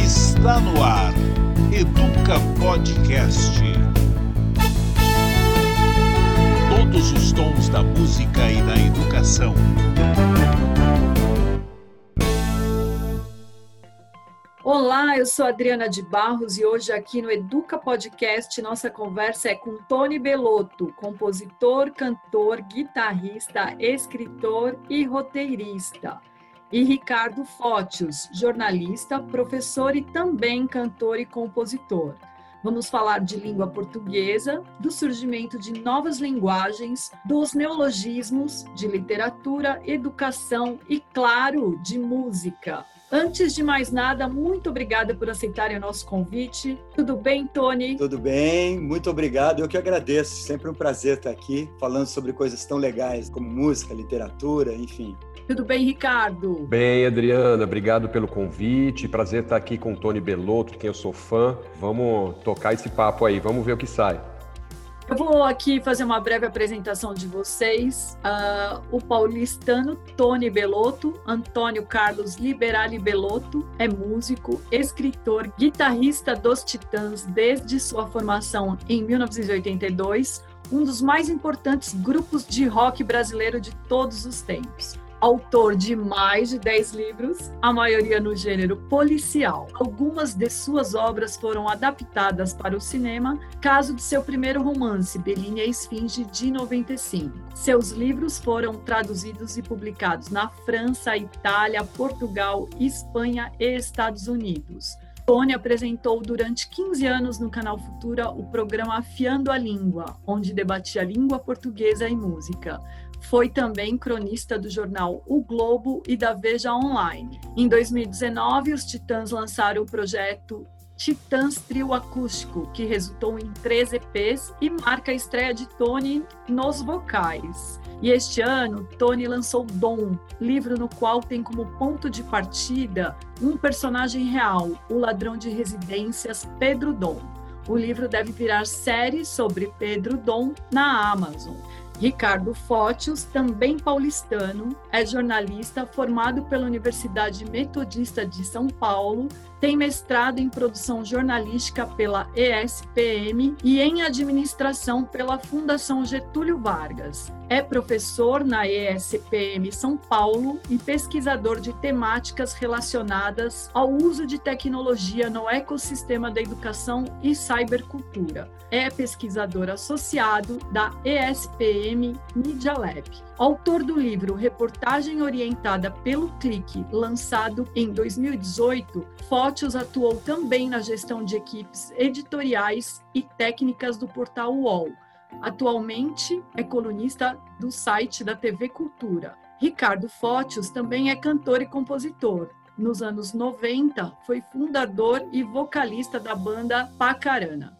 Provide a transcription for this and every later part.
Está no ar. Educa Podcast. Todos os tons da música e da educação. Olá, eu sou Adriana de Barros e hoje aqui no Educa Podcast nossa conversa é com Tony Belotto, compositor, cantor, guitarrista, escritor e roteirista. E Ricardo Fótios, jornalista, professor e também cantor e compositor. Vamos falar de língua portuguesa, do surgimento de novas linguagens, dos neologismos, de literatura, educação e, claro, de música. Antes de mais nada, muito obrigada por aceitarem o nosso convite. Tudo bem, Tony? Tudo bem, muito obrigado. Eu que agradeço. Sempre um prazer estar aqui falando sobre coisas tão legais como música, literatura, enfim. Tudo bem, Ricardo? Bem, Adriana, obrigado pelo convite. Prazer estar aqui com o Tony Belotto, de quem eu sou fã. Vamos tocar esse papo aí, vamos ver o que sai. Eu vou aqui fazer uma breve apresentação de vocês. Uh, o paulistano Tony Belotto, Antônio Carlos Liberali Belotto, é músico, escritor, guitarrista dos Titãs desde sua formação em 1982, um dos mais importantes grupos de rock brasileiro de todos os tempos autor de mais de 10 livros, a maioria no gênero policial. Algumas de suas obras foram adaptadas para o cinema, caso de seu primeiro romance, Belinha e Esfinge, de 95. Seus livros foram traduzidos e publicados na França, Itália, Portugal, Espanha e Estados Unidos. Tony apresentou durante 15 anos no canal Futura o programa Afiando a Língua, onde debatia língua portuguesa e música. Foi também cronista do jornal O Globo e da Veja Online. Em 2019, os Titãs lançaram o projeto Titãs Trio Acústico, que resultou em três EPs e marca a estreia de Tony nos vocais. E este ano, Tony lançou Dom, livro no qual tem como ponto de partida um personagem real, o ladrão de residências Pedro Dom. O livro deve virar série sobre Pedro Dom na Amazon. Ricardo Fótios, também paulistano, é jornalista formado pela Universidade Metodista de São Paulo tem mestrado em produção jornalística pela ESPM e em administração pela Fundação Getúlio Vargas. É professor na ESPM São Paulo e pesquisador de temáticas relacionadas ao uso de tecnologia no ecossistema da educação e cybercultura. É pesquisador associado da ESPM Media Lab. Autor do livro Reportagem Orientada pelo Clique, lançado em 2018, Fótios atuou também na gestão de equipes editoriais e técnicas do portal UOL. Atualmente é colunista do site da TV Cultura. Ricardo Fótios também é cantor e compositor. Nos anos 90, foi fundador e vocalista da banda Pacarana.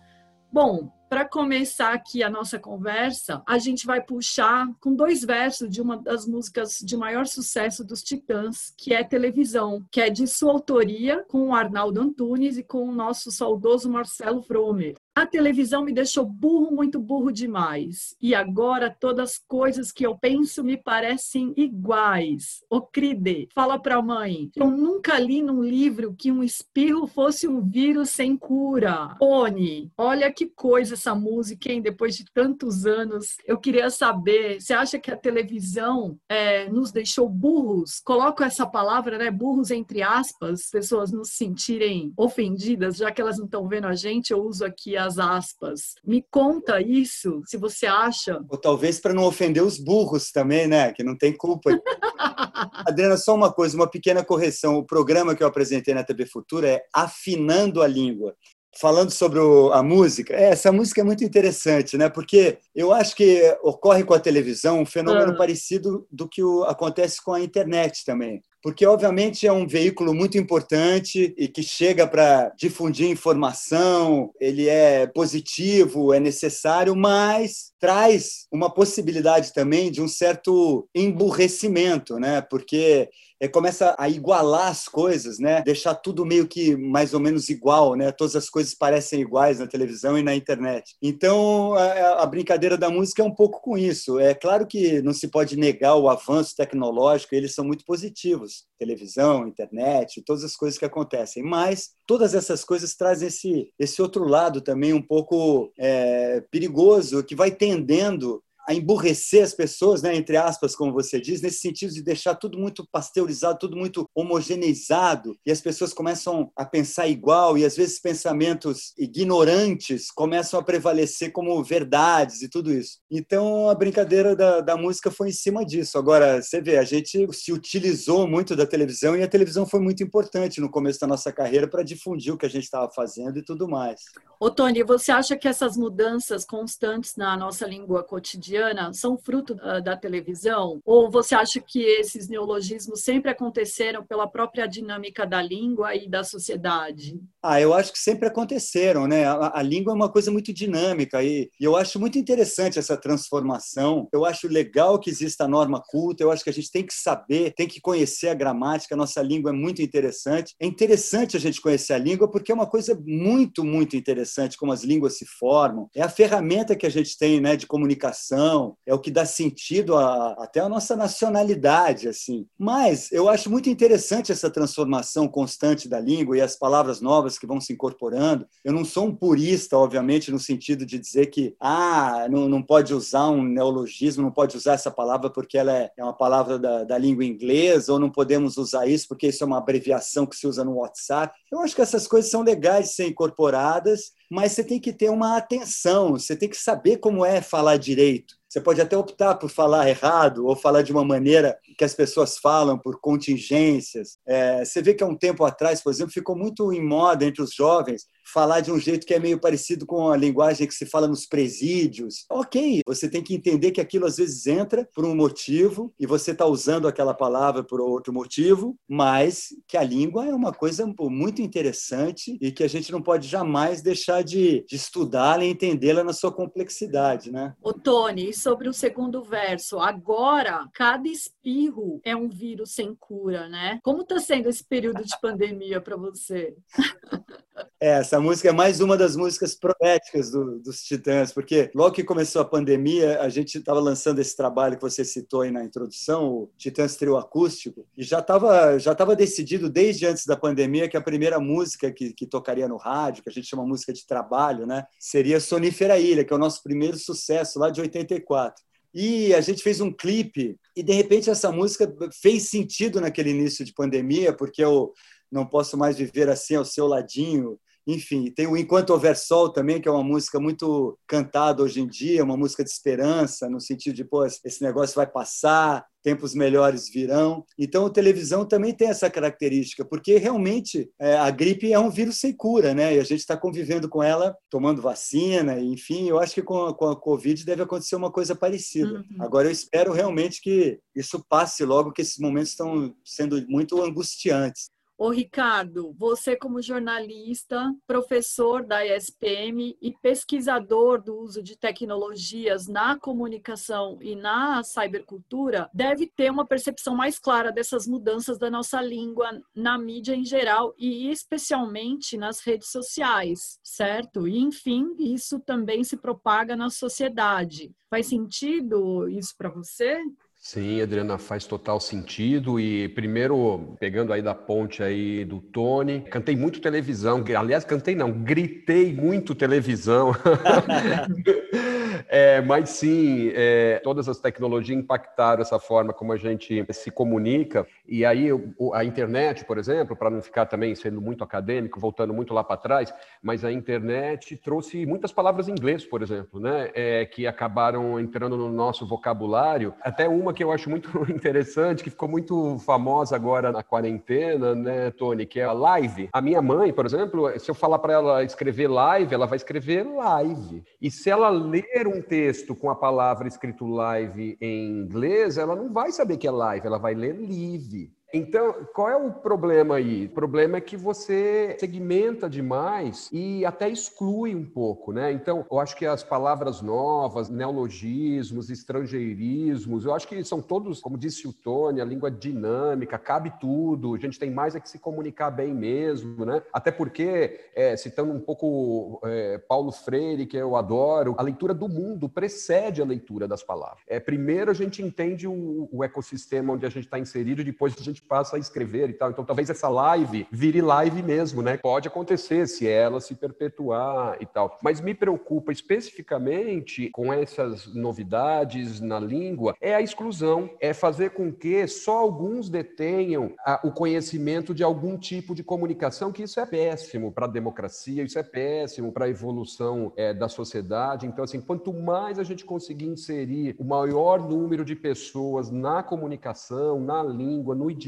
Bom, para começar aqui a nossa conversa, a gente vai puxar com dois versos de uma das músicas de maior sucesso dos Titãs, que é Televisão, que é de sua autoria com o Arnaldo Antunes e com o nosso saudoso Marcelo Fromer. A televisão me deixou burro, muito burro demais. E agora todas as coisas que eu penso me parecem iguais. O Cride, fala pra mãe. Eu nunca li num livro que um espirro fosse um vírus sem cura. Oni, olha que coisa essa música, hein? Depois de tantos anos. Eu queria saber, você acha que a televisão é, nos deixou burros? Coloco essa palavra, né? Burros entre aspas, pessoas nos sentirem ofendidas, já que elas não estão vendo a gente, eu uso aqui a as aspas. Me conta isso, se você acha. Ou talvez para não ofender os burros também, né? Que não tem culpa. Adriana, só uma coisa, uma pequena correção. O programa que eu apresentei na TV Futura é Afinando a Língua falando sobre a música, é, essa música é muito interessante, né? Porque eu acho que ocorre com a televisão um fenômeno ah. parecido do que o, acontece com a internet também porque obviamente é um veículo muito importante e que chega para difundir informação, ele é positivo, é necessário, mas traz uma possibilidade também de um certo emburrecimento, né? Porque é, começa a igualar as coisas, né? Deixar tudo meio que mais ou menos igual, né? Todas as coisas parecem iguais na televisão e na internet. Então, a, a brincadeira da música é um pouco com isso. É claro que não se pode negar o avanço tecnológico, eles são muito positivos televisão, internet, todas as coisas que acontecem. Mas todas essas coisas trazem esse, esse outro lado também um pouco é, perigoso, que vai tendendo a emburrecer as pessoas, né, entre aspas, como você diz, nesse sentido de deixar tudo muito pasteurizado, tudo muito homogeneizado, e as pessoas começam a pensar igual, e às vezes pensamentos ignorantes começam a prevalecer como verdades e tudo isso. Então a brincadeira da, da música foi em cima disso. Agora, você vê, a gente se utilizou muito da televisão e a televisão foi muito importante no começo da nossa carreira para difundir o que a gente estava fazendo e tudo mais. Ô, Tony, você acha que essas mudanças constantes na nossa língua cotidiana são fruto uh, da televisão? Ou você acha que esses neologismos sempre aconteceram pela própria dinâmica da língua e da sociedade? Ah, eu acho que sempre aconteceram, né? A, a língua é uma coisa muito dinâmica e, e, eu acho muito interessante essa transformação. Eu acho legal que exista a norma culta, eu acho que a gente tem que saber, tem que conhecer a gramática, a nossa língua é muito interessante. É interessante a gente conhecer a língua porque é uma coisa muito, muito interessante interessante como as línguas se formam. É a ferramenta que a gente tem né, de comunicação, é o que dá sentido a, até a nossa nacionalidade. assim. Mas eu acho muito interessante essa transformação constante da língua e as palavras novas que vão se incorporando. Eu não sou um purista, obviamente, no sentido de dizer que ah, não, não pode usar um neologismo, não pode usar essa palavra porque ela é, é uma palavra da, da língua inglesa, ou não podemos usar isso porque isso é uma abreviação que se usa no WhatsApp. Eu acho que essas coisas são legais de ser incorporadas mas você tem que ter uma atenção, você tem que saber como é falar direito. Você pode até optar por falar errado ou falar de uma maneira que as pessoas falam por contingências. É, você vê que há um tempo atrás, por exemplo, ficou muito em moda entre os jovens falar de um jeito que é meio parecido com a linguagem que se fala nos presídios. Ok, você tem que entender que aquilo às vezes entra por um motivo e você está usando aquela palavra por outro motivo, mas que a língua é uma coisa muito interessante e que a gente não pode jamais deixar de, de estudá-la e entendê-la na sua complexidade, né? O Tony, sobre o segundo verso, agora cada espirro é um vírus sem cura, né? Como está sendo esse período de pandemia para você? É, essa música é mais uma das músicas proféticas do, dos Titãs, porque logo que começou a pandemia, a gente estava lançando esse trabalho que você citou aí na introdução, o Titãs Trio Acústico, e já estava já tava decidido desde antes da pandemia que a primeira música que, que tocaria no rádio, que a gente chama música de trabalho, né, seria Sonífera Ilha, que é o nosso primeiro sucesso lá de 84. E a gente fez um clipe e de repente essa música fez sentido naquele início de pandemia, porque eu não posso mais viver assim ao seu ladinho. Enfim, tem o Enquanto Houver Sol também, que é uma música muito cantada hoje em dia, uma música de esperança, no sentido de, pô, esse negócio vai passar, tempos melhores virão. Então, a televisão também tem essa característica, porque realmente é, a gripe é um vírus sem cura, né? E a gente está convivendo com ela, tomando vacina, enfim. Eu acho que com a, com a Covid deve acontecer uma coisa parecida. Uhum. Agora, eu espero realmente que isso passe logo, que esses momentos estão sendo muito angustiantes. Ô, Ricardo, você como jornalista, professor da ESPM e pesquisador do uso de tecnologias na comunicação e na cybercultura, deve ter uma percepção mais clara dessas mudanças da nossa língua na mídia em geral e especialmente nas redes sociais, certo? E, enfim, isso também se propaga na sociedade. Faz sentido isso para você? Sim, Adriana, faz total sentido. E primeiro, pegando aí da ponte aí do Tony, cantei muito televisão. Aliás, cantei não, gritei muito televisão. É, mas sim, é, todas as tecnologias impactaram essa forma como a gente se comunica. E aí a internet, por exemplo, para não ficar também sendo muito acadêmico, voltando muito lá para trás, mas a internet trouxe muitas palavras em inglês, por exemplo, né, é, que acabaram entrando no nosso vocabulário. Até uma que eu acho muito interessante, que ficou muito famosa agora na quarentena, né, Tony, que é a live. A minha mãe, por exemplo, se eu falar para ela escrever live, ela vai escrever live. E se ela ler um texto com a palavra escrito live em inglês, ela não vai saber que é live, ela vai ler live. Então, qual é o problema aí? O problema é que você segmenta demais e até exclui um pouco, né? Então, eu acho que as palavras novas, neologismos, estrangeirismos, eu acho que são todos, como disse o Tony, a língua dinâmica, cabe tudo, a gente tem mais é que se comunicar bem mesmo, né? Até porque, é, citando um pouco é, Paulo Freire, que eu adoro, a leitura do mundo precede a leitura das palavras. É, primeiro a gente entende o, o ecossistema onde a gente está inserido, depois a gente gente passa a escrever e tal. Então, talvez essa live vire live mesmo, né? Pode acontecer se ela se perpetuar e tal. Mas me preocupa especificamente com essas novidades na língua é a exclusão, é fazer com que só alguns detenham a, o conhecimento de algum tipo de comunicação, que isso é péssimo para a democracia, isso é péssimo para a evolução é, da sociedade. Então, assim, quanto mais a gente conseguir inserir o maior número de pessoas na comunicação, na língua, no idioma,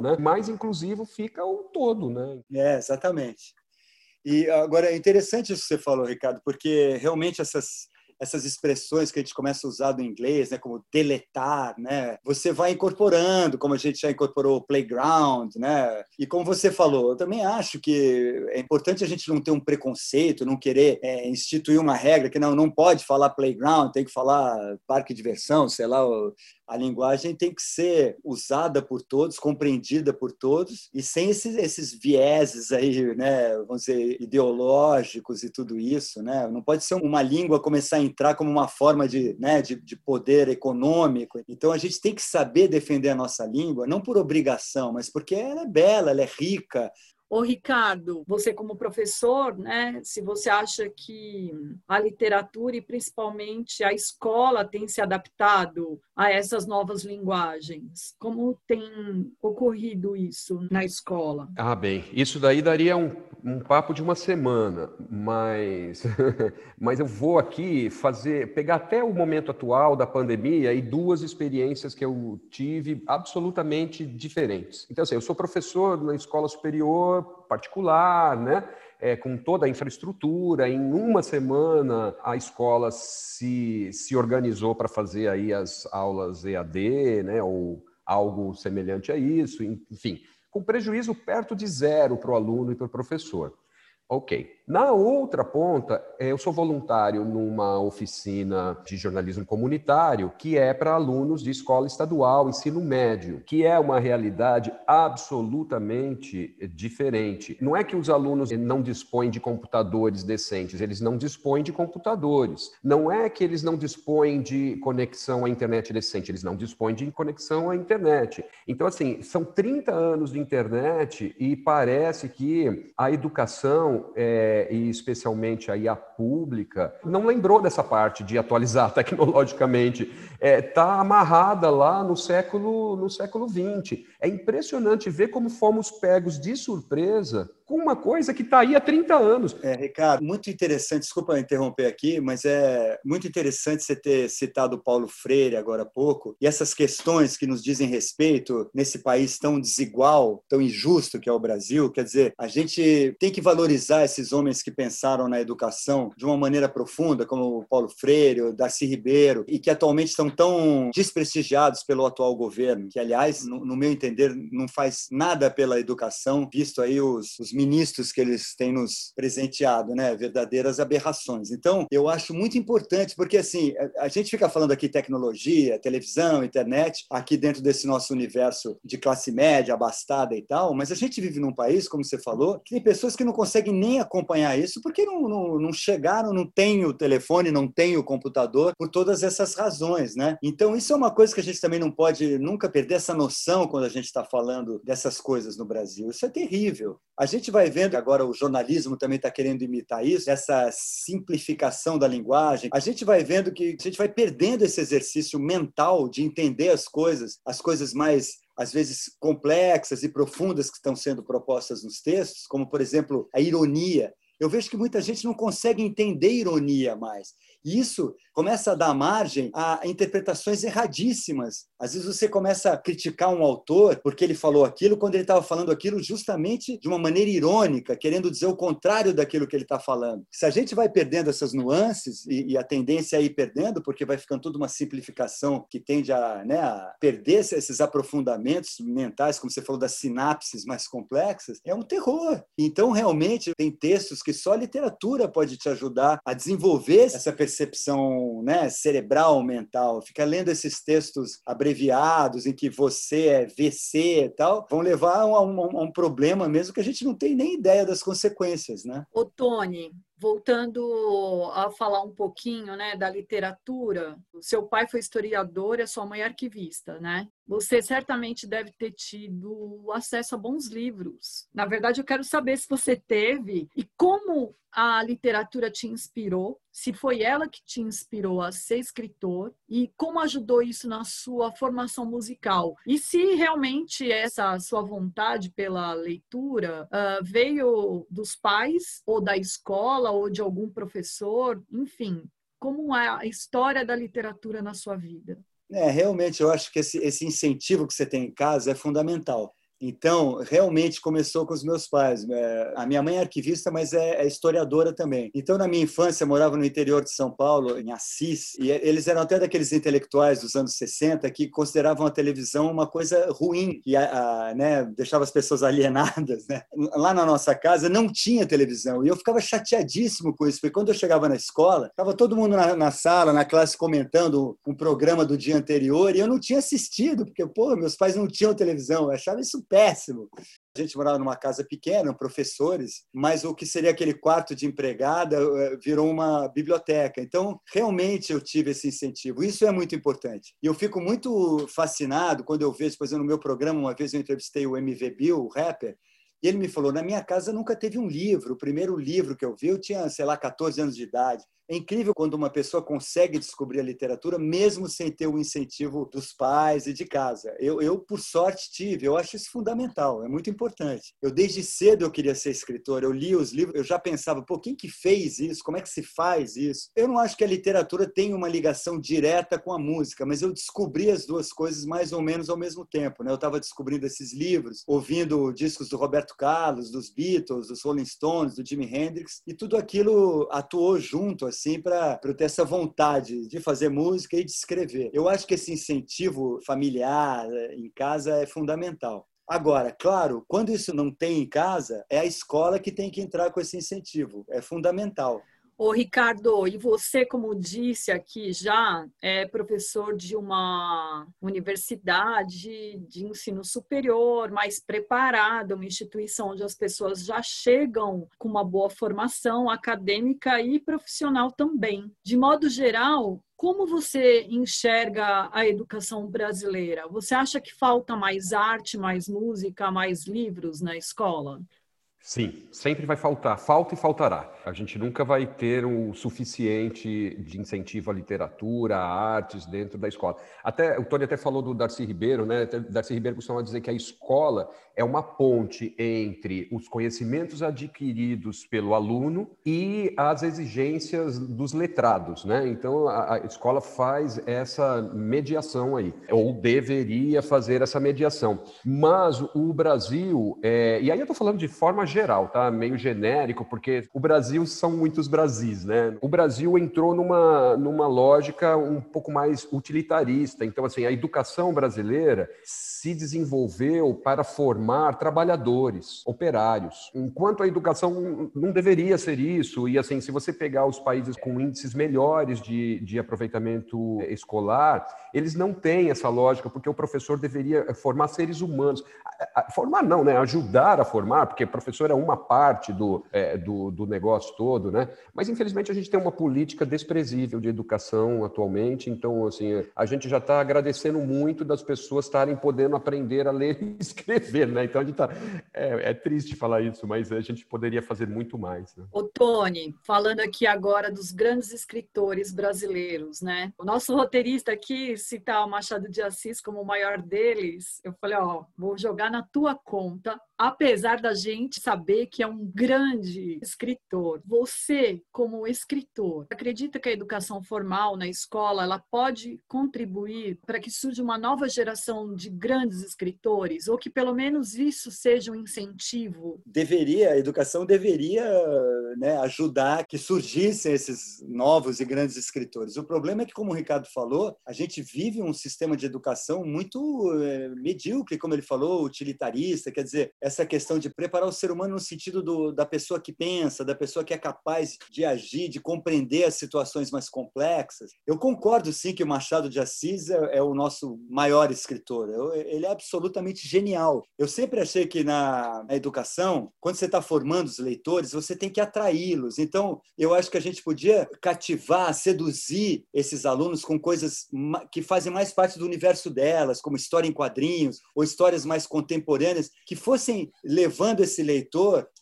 né, mais inclusivo fica o todo, né? É, exatamente. E agora é interessante isso que você falou, Ricardo, porque realmente essas essas expressões que a gente começa a usar do inglês, né, como deletar, né, você vai incorporando, como a gente já incorporou playground, né, e como você falou, eu também acho que é importante a gente não ter um preconceito, não querer é, instituir uma regra que não não pode falar playground, tem que falar parque de diversão, sei lá, a linguagem tem que ser usada por todos, compreendida por todos, e sem esses, esses vieses aí, né, vamos dizer, ideológicos e tudo isso, né? Não pode ser uma língua começar a entrar como uma forma de, né, de, de poder econômico. Então a gente tem que saber defender a nossa língua, não por obrigação, mas porque ela é bela, ela é rica, Ô, Ricardo, você como professor, né, se você acha que a literatura e principalmente a escola tem se adaptado a essas novas linguagens, como tem ocorrido isso na escola? Ah, bem, isso daí daria um, um papo de uma semana, mas, mas eu vou aqui fazer, pegar até o momento atual da pandemia e duas experiências que eu tive absolutamente diferentes. Então, assim, eu sou professor na escola superior particular, né? É, com toda a infraestrutura. Em uma semana, a escola se, se organizou para fazer aí as aulas EAD, né? Ou algo semelhante a isso, enfim, com prejuízo perto de zero para o aluno e para o professor. Ok. Na outra ponta, eu sou voluntário numa oficina de jornalismo comunitário que é para alunos de escola estadual, ensino médio, que é uma realidade absolutamente diferente. Não é que os alunos não dispõem de computadores decentes, eles não dispõem de computadores. Não é que eles não dispõem de conexão à internet decente, eles não dispõem de conexão à internet. Então, assim, são 30 anos de internet e parece que a educação é, e especialmente aí a pública, não lembrou dessa parte de atualizar tecnologicamente. Está é, tá amarrada lá no século no século XX. É impressionante ver como fomos pegos de surpresa com uma coisa que está aí há 30 anos. É, Ricardo, muito interessante, desculpa interromper aqui, mas é muito interessante você ter citado Paulo Freire agora há pouco, e essas questões que nos dizem respeito nesse país tão desigual, tão injusto que é o Brasil, quer dizer, a gente tem que valorizar esses homens que pensaram na educação de uma maneira profunda, como o Paulo Freire, o Darcy Ribeiro, e que atualmente estão tão desprestigiados pelo atual governo, que, aliás, no, no meu entender, não faz nada pela educação, visto aí os, os ministros que eles têm nos presenteado, né? Verdadeiras aberrações. Então, eu acho muito importante, porque assim, a gente fica falando aqui tecnologia, televisão, internet, aqui dentro desse nosso universo de classe média, abastada e tal, mas a gente vive num país, como você falou, que tem pessoas que não conseguem nem acompanhar isso porque não, não, não chegaram, não tem o telefone, não tem o computador, por todas essas razões, né? Então, isso é uma coisa que a gente também não pode nunca perder essa noção quando a gente está falando dessas coisas no Brasil. Isso é terrível. A gente vai vendo, agora o jornalismo também está querendo imitar isso, essa simplificação da linguagem. A gente vai vendo que a gente vai perdendo esse exercício mental de entender as coisas, as coisas mais às vezes complexas e profundas que estão sendo propostas nos textos, como, por exemplo, a ironia. Eu vejo que muita gente não consegue entender ironia mais. E isso começa a dar margem a interpretações erradíssimas. Às vezes você começa a criticar um autor porque ele falou aquilo quando ele estava falando aquilo justamente de uma maneira irônica, querendo dizer o contrário daquilo que ele está falando. Se a gente vai perdendo essas nuances e, e, a tendência é ir perdendo, porque vai ficando tudo uma simplificação que tende a, né, a perder esses aprofundamentos mentais, como você falou das sinapses mais complexas, é um terror. Então, realmente, tem textos que só a literatura pode te ajudar a desenvolver essa percepção né, cerebral mental, fica lendo esses textos abreviados em que você é VC e tal, vão levar a um, a um problema mesmo que a gente não tem nem ideia das consequências, né? Ô, Tony, voltando a falar um pouquinho né, da literatura, seu pai foi historiador e a sua mãe arquivista, né? Você certamente deve ter tido acesso a bons livros. Na verdade, eu quero saber se você teve e como a literatura te inspirou, se foi ela que te inspirou a ser escritor e como ajudou isso na sua formação musical. E se realmente essa sua vontade pela leitura uh, veio dos pais, ou da escola, ou de algum professor, enfim, como é a história da literatura na sua vida? É, realmente, eu acho que esse, esse incentivo que você tem em casa é fundamental. Então, realmente começou com os meus pais. É, a minha mãe é arquivista, mas é, é historiadora também. Então, na minha infância, eu morava no interior de São Paulo, em Assis, e eles eram até daqueles intelectuais dos anos 60 que consideravam a televisão uma coisa ruim, que né, deixava as pessoas alienadas. Né? Lá na nossa casa não tinha televisão, e eu ficava chateadíssimo com isso, porque quando eu chegava na escola, estava todo mundo na, na sala, na classe, comentando um programa do dia anterior, e eu não tinha assistido, porque, pô, meus pais não tinham televisão, eu achava isso péssimo. A gente morava numa casa pequena, professores, mas o que seria aquele quarto de empregada eh, virou uma biblioteca. Então, realmente eu tive esse incentivo. Isso é muito importante. E eu fico muito fascinado quando eu vejo, por exemplo, no meu programa, uma vez eu entrevistei o MV Bill, o rapper, e ele me falou: na minha casa nunca teve um livro. O primeiro livro que eu vi, eu tinha, sei lá, 14 anos de idade. É incrível quando uma pessoa consegue descobrir a literatura mesmo sem ter o incentivo dos pais e de casa. Eu, eu, por sorte, tive. Eu acho isso fundamental, é muito importante. Eu, desde cedo, eu queria ser escritor. Eu li os livros, eu já pensava, pô, quem que fez isso? Como é que se faz isso? Eu não acho que a literatura tem uma ligação direta com a música, mas eu descobri as duas coisas mais ou menos ao mesmo tempo. Né? Eu estava descobrindo esses livros, ouvindo discos do Roberto Carlos, dos Beatles, dos Rolling Stones, do Jimi Hendrix, e tudo aquilo atuou junto, assim, assim para ter essa vontade de fazer música e de escrever. Eu acho que esse incentivo familiar eh, em casa é fundamental. Agora, claro, quando isso não tem em casa, é a escola que tem que entrar com esse incentivo. É fundamental. Ô, Ricardo, e você, como disse aqui já, é professor de uma universidade de ensino superior, mais preparada, uma instituição onde as pessoas já chegam com uma boa formação acadêmica e profissional também. De modo geral, como você enxerga a educação brasileira? Você acha que falta mais arte, mais música, mais livros na escola? Sim, sempre vai faltar, falta e faltará. A gente nunca vai ter o suficiente de incentivo à literatura, à artes dentro da escola. Até o Tony até falou do Darcy Ribeiro, né? Darcy Ribeiro costuma dizer que a escola é uma ponte entre os conhecimentos adquiridos pelo aluno e as exigências dos letrados, né? Então a, a escola faz essa mediação aí, ou deveria fazer essa mediação. Mas o Brasil, é... e aí eu estou falando de forma geral, tá? Meio genérico, porque o Brasil são muitos Brasis, né? O Brasil entrou numa, numa lógica um pouco mais utilitarista. Então, assim, a educação brasileira se desenvolveu para formar trabalhadores, operários. Enquanto a educação não deveria ser isso, e assim, se você pegar os países com índices melhores de, de aproveitamento escolar, eles não têm essa lógica, porque o professor deveria formar seres humanos. Formar não, né? Ajudar a formar, porque professor é uma parte do, é, do, do negócio todo, né? Mas infelizmente a gente tem uma política desprezível de educação atualmente, então assim, a gente já está agradecendo muito das pessoas estarem podendo aprender a ler e escrever, né? Então a gente tá. É, é triste falar isso, mas a gente poderia fazer muito mais. Né? O Tony, falando aqui agora dos grandes escritores brasileiros, né? O nosso roteirista aqui cita o Machado de Assis como o maior deles. Eu falei, ó, vou jogar na tua conta apesar da gente saber que é um grande escritor, você, como escritor, acredita que a educação formal na escola ela pode contribuir para que surja uma nova geração de grandes escritores, ou que pelo menos isso seja um incentivo? Deveria, a educação deveria né, ajudar que surgissem esses novos e grandes escritores. O problema é que, como o Ricardo falou, a gente vive um sistema de educação muito é, medíocre, como ele falou, utilitarista, quer dizer, essa questão de preparar o ser humano formando no sentido do, da pessoa que pensa, da pessoa que é capaz de agir, de compreender as situações mais complexas. Eu concordo, sim, que o Machado de Assis é, é o nosso maior escritor. Eu, ele é absolutamente genial. Eu sempre achei que na, na educação, quando você está formando os leitores, você tem que atraí-los. Então, eu acho que a gente podia cativar, seduzir esses alunos com coisas que fazem mais parte do universo delas, como história em quadrinhos ou histórias mais contemporâneas, que fossem levando esse leitor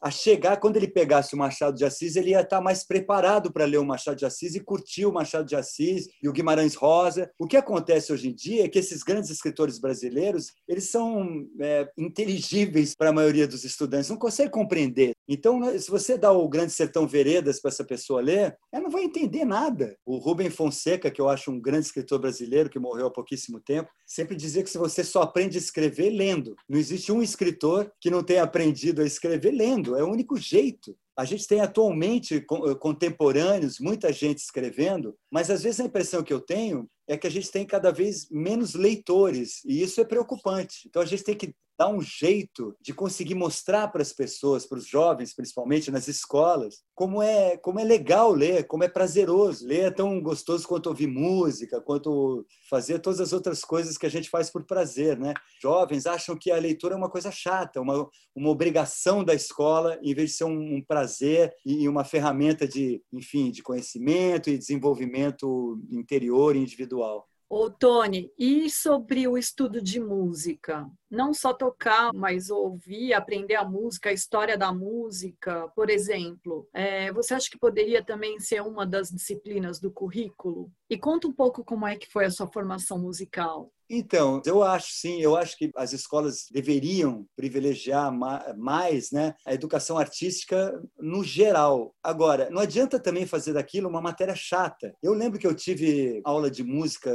a chegar, quando ele pegasse o Machado de Assis, ele ia estar mais preparado para ler o Machado de Assis e curtir o Machado de Assis e o Guimarães Rosa. O que acontece hoje em dia é que esses grandes escritores brasileiros, eles são é, inteligíveis para a maioria dos estudantes, não conseguem compreender. Então, né, se você dá o Grande Sertão Veredas para essa pessoa ler, ela não vai entender nada. O Rubem Fonseca, que eu acho um grande escritor brasileiro, que morreu há pouquíssimo tempo, sempre dizia que se você só aprende a escrever lendo, não existe um escritor que não tenha aprendido a escrever lendo, é o único jeito. A gente tem atualmente eh, contemporâneos, muita gente escrevendo, mas às vezes a impressão que eu tenho é que a gente tem cada vez menos leitores, e isso é preocupante. Então a gente tem que dar um jeito de conseguir mostrar para as pessoas, para os jovens, principalmente nas escolas, como é como é legal ler, como é prazeroso. Ler é tão gostoso quanto ouvir música, quanto fazer todas as outras coisas que a gente faz por prazer, né? Jovens acham que a leitura é uma coisa chata, uma, uma obrigação da escola, em vez de ser um, um prazer e uma ferramenta de, enfim, de conhecimento e desenvolvimento interior e individual. Ô, Tony, e sobre o estudo de música? Não só tocar, mas ouvir, aprender a música, a história da música, por exemplo. É, você acha que poderia também ser uma das disciplinas do currículo? E conta um pouco como é que foi a sua formação musical. Então, eu acho sim, eu acho que as escolas deveriam privilegiar mais né, a educação artística no geral. Agora, não adianta também fazer daquilo uma matéria chata. Eu lembro que eu tive aula de música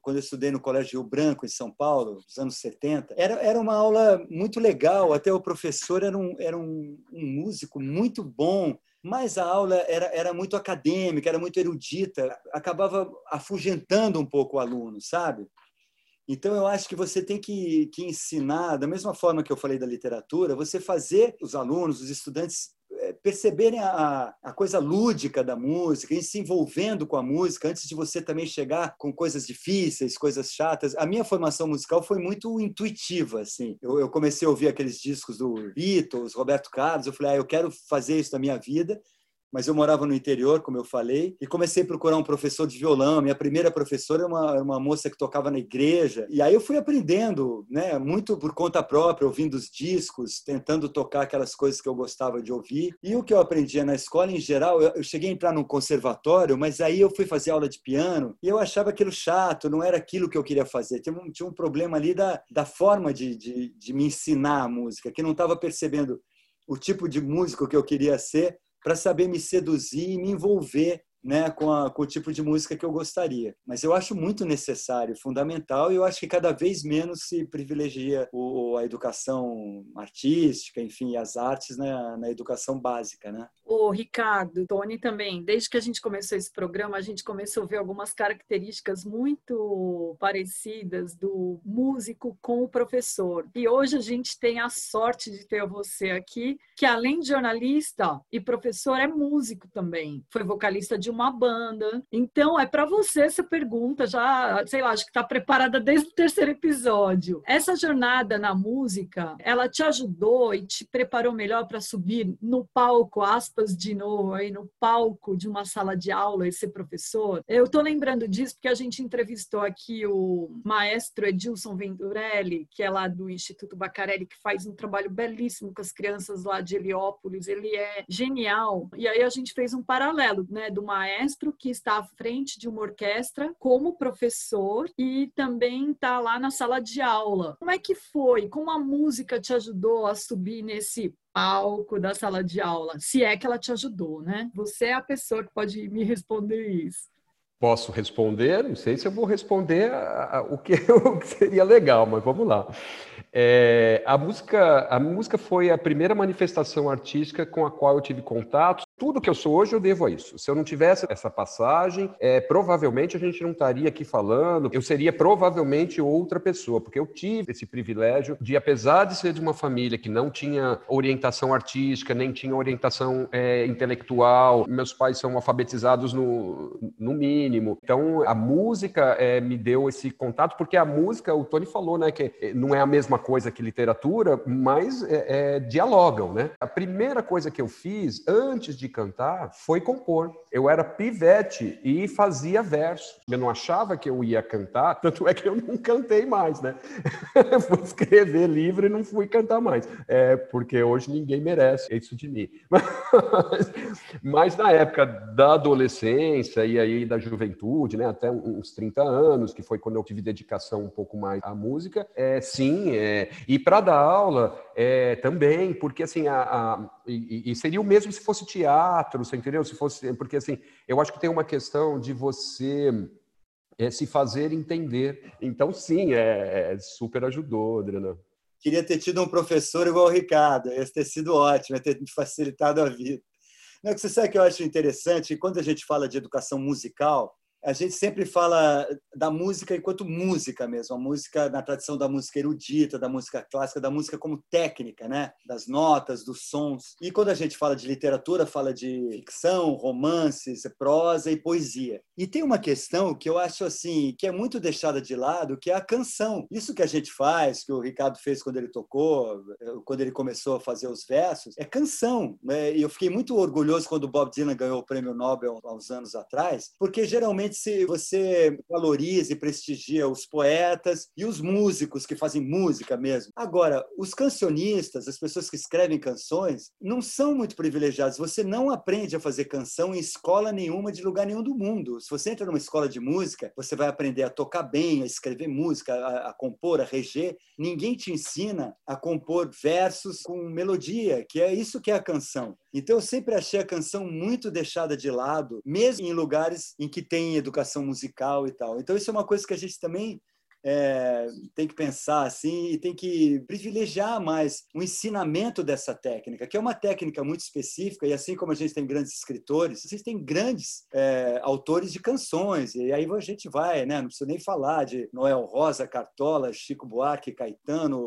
quando eu estudei no Colégio Rio Branco, em São Paulo, nos anos 70. Era, era uma aula muito legal, até o professor era um, era um, um músico muito bom, mas a aula era, era muito acadêmica, era muito erudita, acabava afugentando um pouco o aluno, sabe? Então, eu acho que você tem que, que ensinar, da mesma forma que eu falei da literatura, você fazer os alunos, os estudantes eh, perceberem a, a coisa lúdica da música, e se envolvendo com a música, antes de você também chegar com coisas difíceis, coisas chatas. A minha formação musical foi muito intuitiva, assim. Eu, eu comecei a ouvir aqueles discos do Beatles, Roberto Carlos, eu falei, ah, eu quero fazer isso na minha vida, mas eu morava no interior, como eu falei, e comecei a procurar um professor de violão. Minha primeira professora era uma, uma moça que tocava na igreja, e aí eu fui aprendendo, né, muito por conta própria, ouvindo os discos, tentando tocar aquelas coisas que eu gostava de ouvir. E o que eu aprendia na escola, em geral, eu, eu cheguei a entrar num conservatório, mas aí eu fui fazer aula de piano e eu achava aquilo chato, não era aquilo que eu queria fazer. Tinha um, tinha um problema ali da, da forma de, de, de me ensinar a música, que não estava percebendo o tipo de músico que eu queria ser para saber me seduzir e me envolver né, com, a, com, o tipo de música que eu gostaria. Mas eu acho muito necessário, fundamental, e eu acho que cada vez menos se privilegia o, a educação artística, enfim, as artes na, na educação básica, né? O Ricardo, Tony também, desde que a gente começou esse programa, a gente começou a ver algumas características muito parecidas do músico com o professor. E hoje a gente tem a sorte de ter você aqui, que além de jornalista e professor, é músico também. Foi vocalista de uma banda. Então, é para você essa pergunta, já, sei lá, acho que está preparada desde o terceiro episódio. Essa jornada na música, ela te ajudou e te preparou melhor para subir no palco, aspas, de novo, aí no palco de uma sala de aula e ser professor? Eu estou lembrando disso porque a gente entrevistou aqui o maestro Edilson Venturelli, que é lá do Instituto Bacarelli, que faz um trabalho belíssimo com as crianças lá de Heliópolis. Ele é genial. E aí a gente fez um paralelo, né, do maestro maestro que está à frente de uma orquestra como professor e também está lá na sala de aula. Como é que foi? Como a música te ajudou a subir nesse palco da sala de aula? Se é que ela te ajudou, né? Você é a pessoa que pode me responder isso. Posso responder? Não sei se eu vou responder o que, o que seria legal, mas vamos lá. É, a, música, a música foi a primeira manifestação artística com a qual eu tive contato. Tudo que eu sou hoje eu devo a isso. Se eu não tivesse essa passagem, é, provavelmente a gente não estaria aqui falando. Eu seria provavelmente outra pessoa, porque eu tive esse privilégio de, apesar de ser de uma família que não tinha orientação artística, nem tinha orientação é, intelectual, meus pais são alfabetizados no, no mínimo. Então, a música é, me deu esse contato, porque a música, o Tony falou, né, que não é a mesma coisa que literatura, mas é, é, dialogam, né? A primeira coisa que eu fiz antes de cantar foi compor. Eu era pivete e fazia verso. Eu não achava que eu ia cantar, tanto é que eu não cantei mais, né? fui escrever livro e não fui cantar mais, é, porque hoje ninguém merece isso de mim. Mas, mas na época da adolescência e aí da juventude, né, até uns 30 anos, que foi quando eu tive dedicação um pouco mais à música, é, sim, é, e para dar aula é, também, porque assim, a, a e, e, seria o mesmo se fosse teatro, você entendeu? Se fosse, porque assim, eu acho que tem uma questão de você é, se fazer entender. Então, sim, é, é super ajudou, Adriana. Queria ter tido um professor igual o Ricardo, ia ter sido ótimo, ia ter facilitado a vida. Não, você sabe que eu acho interessante, quando a gente fala de educação musical, a gente sempre fala da música enquanto música mesmo, a música na tradição da música erudita, da música clássica, da música como técnica, né? Das notas, dos sons. E quando a gente fala de literatura, fala de ficção, romances, prosa e poesia. E tem uma questão que eu acho assim, que é muito deixada de lado, que é a canção. Isso que a gente faz, que o Ricardo fez quando ele tocou, quando ele começou a fazer os versos, é canção. Né? E eu fiquei muito orgulhoso quando o Bob Dylan ganhou o prêmio Nobel há uns anos atrás, porque geralmente se você valoriza e prestigia os poetas e os músicos que fazem música mesmo. Agora, os cancionistas, as pessoas que escrevem canções, não são muito privilegiados. Você não aprende a fazer canção em escola nenhuma de lugar nenhum do mundo. Se você entra numa escola de música, você vai aprender a tocar bem, a escrever música, a, a compor, a reger. Ninguém te ensina a compor versos com melodia, que é isso que é a canção. Então, eu sempre achei a canção muito deixada de lado, mesmo em lugares em que tem educação musical e tal. Então, isso é uma coisa que a gente também é, tem que pensar assim e tem que privilegiar mais o ensinamento dessa técnica, que é uma técnica muito específica, e assim como a gente tem grandes escritores, vocês têm grandes é, autores de canções, e aí a gente vai, né? não preciso nem falar de Noel Rosa, Cartola, Chico Buarque, Caetano,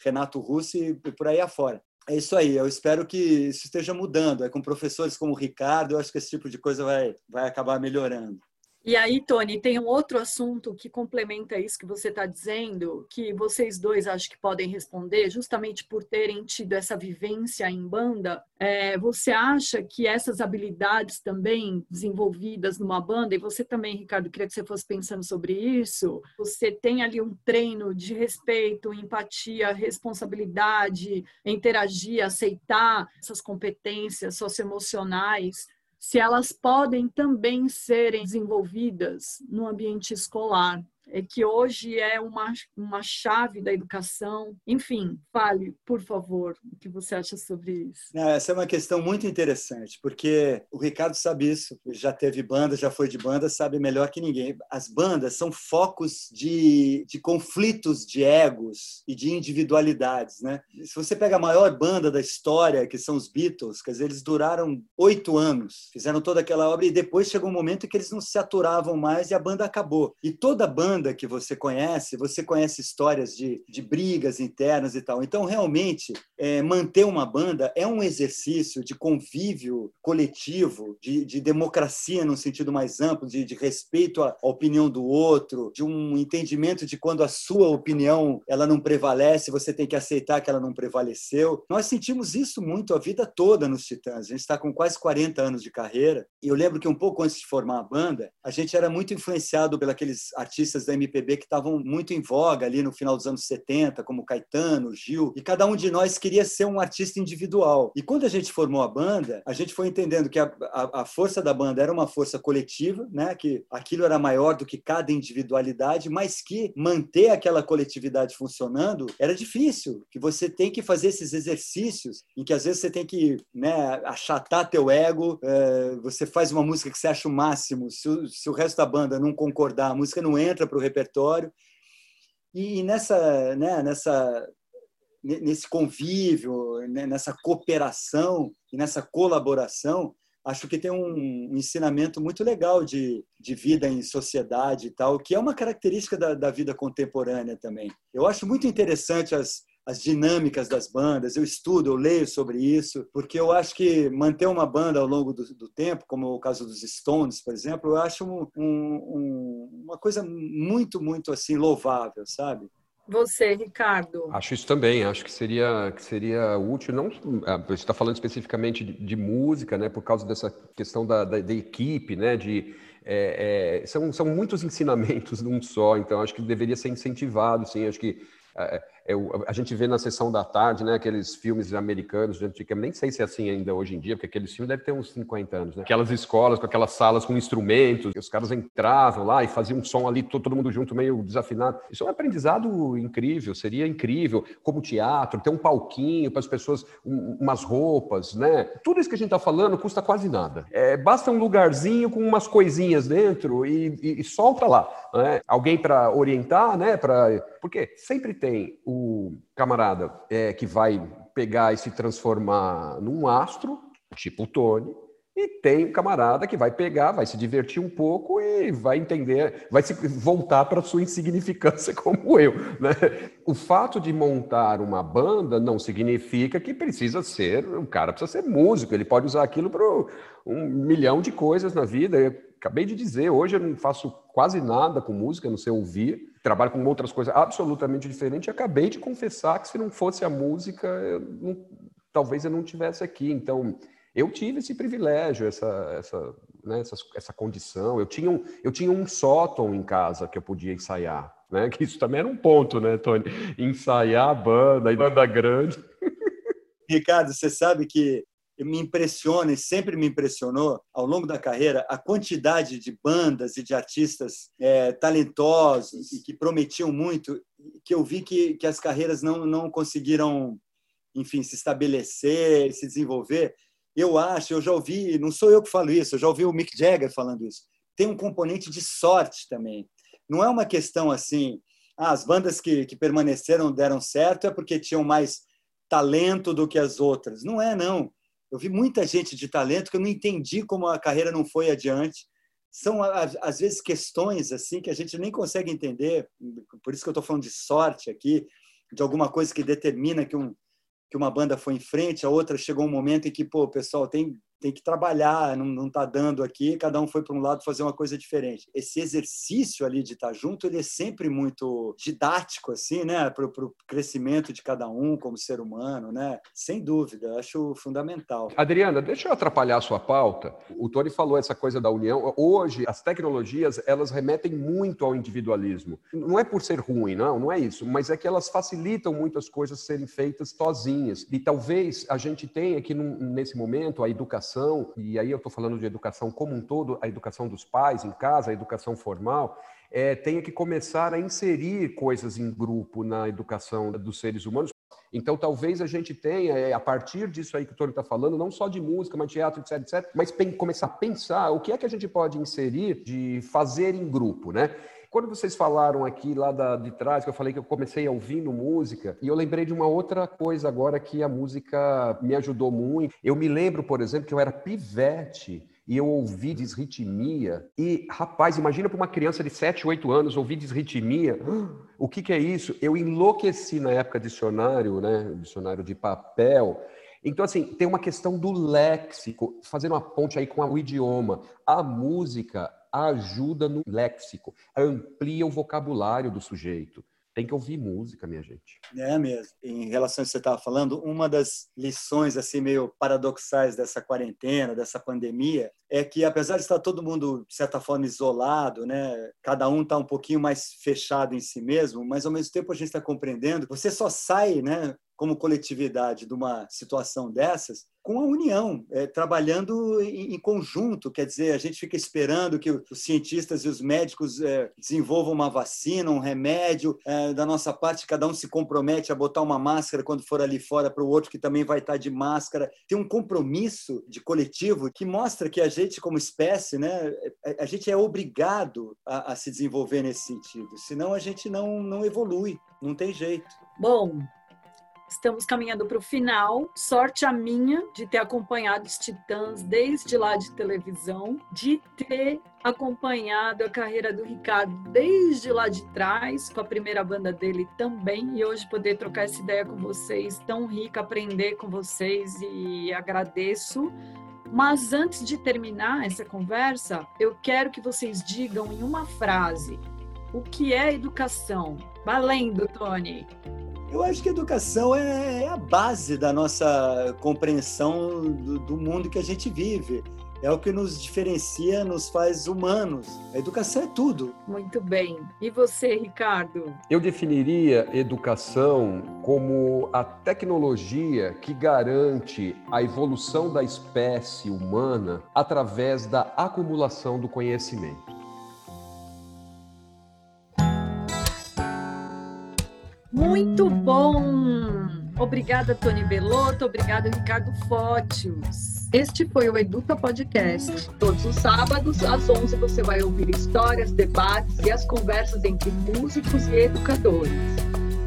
Renato Russo e por aí afora. É isso aí, eu espero que isso esteja mudando. É com professores como o Ricardo, eu acho que esse tipo de coisa vai, vai acabar melhorando. E aí, Tony, tem um outro assunto que complementa isso que você está dizendo, que vocês dois acho que podem responder, justamente por terem tido essa vivência em banda. É, você acha que essas habilidades também desenvolvidas numa banda, e você também, Ricardo, queria que você fosse pensando sobre isso, você tem ali um treino de respeito, empatia, responsabilidade, interagir, aceitar essas competências socioemocionais se elas podem também serem desenvolvidas no ambiente escolar que hoje é uma, uma chave da educação. Enfim, fale, por favor, o que você acha sobre isso. Essa é uma questão muito interessante, porque o Ricardo sabe isso, já teve banda, já foi de banda, sabe melhor que ninguém. As bandas são focos de, de conflitos de egos e de individualidades. Né? Se você pega a maior banda da história, que são os Beatles, quer dizer, eles duraram oito anos, fizeram toda aquela obra e depois chegou um momento que eles não se aturavam mais e a banda acabou. E toda banda banda que você conhece, você conhece histórias de, de brigas internas e tal. Então, realmente, é, manter uma banda é um exercício de convívio coletivo, de, de democracia no sentido mais amplo, de, de respeito à opinião do outro, de um entendimento de quando a sua opinião ela não prevalece, você tem que aceitar que ela não prevaleceu. Nós sentimos isso muito a vida toda nos Titãs. A gente está com quase 40 anos de carreira e eu lembro que um pouco antes de formar a banda, a gente era muito influenciado pelos artistas da MPB que estavam muito em voga ali no final dos anos 70, como Caetano, Gil, e cada um de nós queria ser um artista individual. E quando a gente formou a banda, a gente foi entendendo que a, a, a força da banda era uma força coletiva, né? que aquilo era maior do que cada individualidade, mas que manter aquela coletividade funcionando era difícil, que você tem que fazer esses exercícios em que às vezes você tem que né, achatar teu ego, é, você faz uma música que você acha o máximo, se o, se o resto da banda não concordar, a música não entra para o repertório. E nessa, né, nessa, nesse convívio, né, nessa cooperação e nessa colaboração, acho que tem um ensinamento muito legal de, de vida em sociedade e tal, que é uma característica da, da vida contemporânea também. Eu acho muito interessante as, as dinâmicas das bandas, eu estudo, eu leio sobre isso, porque eu acho que manter uma banda ao longo do, do tempo, como o caso dos Stones, por exemplo, eu acho um, um, uma coisa muito, muito assim louvável, sabe? Você, Ricardo. Acho isso também, acho que seria, que seria útil, não ah, você está falando especificamente de, de, música, né, por causa dessa questão da, da, da equipe, né, de, é, é, são, são muitos ensinamentos num só, então acho que deveria ser incentivado, sim, acho que é, eu, a gente vê na sessão da tarde, né, aqueles filmes americanos, nem sei se é assim ainda hoje em dia, porque aqueles filmes devem ter uns 50 anos, né? Aquelas escolas com aquelas salas com instrumentos, os caras entravam lá e faziam um som ali, todo, todo mundo junto, meio desafinado. Isso é um aprendizado incrível, seria incrível, como teatro, ter um palquinho para as pessoas, um, umas roupas, né? Tudo isso que a gente está falando custa quase nada. É, basta um lugarzinho com umas coisinhas dentro e, e, e solta lá. Né? Alguém para orientar, né? Pra... Porque sempre tem o camarada é, que vai pegar e se transformar num astro, tipo o Tony, e tem o camarada que vai pegar, vai se divertir um pouco e vai entender, vai se voltar para sua insignificância como eu. Né? O fato de montar uma banda não significa que precisa ser, o cara precisa ser músico, ele pode usar aquilo para um milhão de coisas na vida. Acabei de dizer, hoje eu não faço quase nada com música, não sei ouvir, trabalho com outras coisas absolutamente diferentes. Acabei de confessar que se não fosse a música, eu não, talvez eu não tivesse aqui. Então, eu tive esse privilégio, essa, essa, né, essa, essa condição. Eu tinha, um, eu tinha um sótão em casa que eu podia ensaiar. Né? Que isso também era um ponto, né, Tony? Ensaiar a banda, a banda grande. Ricardo, você sabe que me impressiona e sempre me impressionou ao longo da carreira a quantidade de bandas e de artistas é, talentosos e que prometiam muito, que eu vi que, que as carreiras não, não conseguiram, enfim, se estabelecer, se desenvolver. Eu acho, eu já ouvi, não sou eu que falo isso, eu já ouvi o Mick Jagger falando isso. Tem um componente de sorte também. Não é uma questão assim, ah, as bandas que, que permaneceram deram certo é porque tinham mais talento do que as outras. Não é, não eu vi muita gente de talento que eu não entendi como a carreira não foi adiante. São, às vezes, questões assim que a gente nem consegue entender. Por isso que eu estou falando de sorte aqui, de alguma coisa que determina que, um, que uma banda foi em frente, a outra chegou um momento em que, pô, pessoal, tem tem que trabalhar, não está dando aqui, cada um foi para um lado fazer uma coisa diferente. Esse exercício ali de estar tá junto, ele é sempre muito didático, assim, né, para o crescimento de cada um como ser humano, né? Sem dúvida, acho fundamental. Adriana, deixa eu atrapalhar a sua pauta. O Tony falou essa coisa da união. Hoje, as tecnologias, elas remetem muito ao individualismo. Não é por ser ruim, não, não é isso, mas é que elas facilitam muito as coisas serem feitas sozinhas. E talvez a gente tenha que, nesse momento, a educação educação, e aí eu estou falando de educação como um todo, a educação dos pais em casa, a educação formal, é, tenha que começar a inserir coisas em grupo na educação dos seres humanos. Então, talvez a gente tenha, é, a partir disso aí que o Tony está falando, não só de música, mas teatro, etc, etc, mas começar a pensar o que é que a gente pode inserir de fazer em grupo, né? Quando vocês falaram aqui lá da, de trás, que eu falei que eu comecei ouvindo música, e eu lembrei de uma outra coisa agora que a música me ajudou muito. Eu me lembro, por exemplo, que eu era pivete e eu ouvi disritmia. E, rapaz, imagina para uma criança de 7, 8 anos ouvir disritmia. O que, que é isso? Eu enlouqueci na época dicionário, né? Dicionário de papel. Então, assim, tem uma questão do léxico, fazendo uma ponte aí com o idioma. A música, ajuda no léxico, amplia o vocabulário do sujeito. Tem que ouvir música, minha gente. É mesmo. Em relação ao que você estava falando, uma das lições assim meio paradoxais dessa quarentena, dessa pandemia, é que apesar de estar todo mundo de certa forma isolado, né, cada um está um pouquinho mais fechado em si mesmo, mas ao mesmo tempo a gente está compreendendo. Você só sai, né, como coletividade de uma situação dessas com a união, é, trabalhando em, em, conjunto. Quer dizer, a gente fica esperando que os cientistas e os médicos é, desenvolvam uma vacina, um remédio. É, da nossa parte, cada um se compromete a botar uma máscara quando for ali fora para o outro que também vai estar de máscara. Tem um compromisso de coletivo que mostra que a gente, como espécie, né, a, a gente é obrigado a, a se desenvolver nesse sentido. Senão a gente não, não evolui, não tem jeito. Bom, Estamos caminhando para o final. Sorte a minha de ter acompanhado os Titãs desde lá de televisão, de ter acompanhado a carreira do Ricardo desde lá de trás, com a primeira banda dele também, e hoje poder trocar essa ideia com vocês, tão rica, aprender com vocês e agradeço. Mas antes de terminar essa conversa, eu quero que vocês digam em uma frase o que é educação. Valendo, Tony! Eu acho que a educação é, é a base da nossa compreensão do, do, mundo que a gente vive. É o que nos diferencia, nos faz humanos. A educação é tudo. Muito bem. E você, Ricardo? Eu definiria educação como a tecnologia que garante a evolução da espécie humana através da acumulação do conhecimento. Muito bom! Obrigada, Tony Belotto. Obrigada, Ricardo Fótios. Este foi o Educa Podcast. Todos os sábados, às 11, você vai ouvir histórias, debates e as conversas entre músicos e educadores.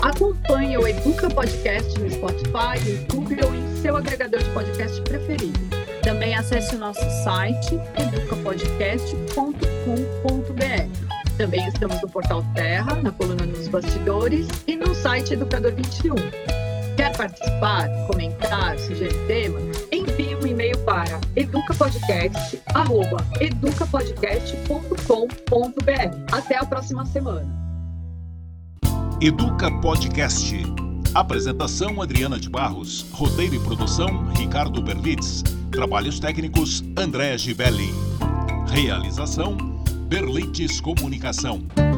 Acompanhe o Educa Podcast no Spotify, YouTube ou em seu agregador de podcast preferido. Também acesse o nosso site educapodcast.com.br. Também estamos no Portal Terra, na coluna Nos Bastidores e no site Educador 21. Quer participar, comentar, sugerir temas? Envie um e-mail para educapodcast.educapodcast.com.br. Até a próxima semana. Educa Podcast. Apresentação Adriana de Barros. Roteiro e produção Ricardo Berlitz. Trabalhos técnicos André Gibelli. Realização Berlites Comunicação.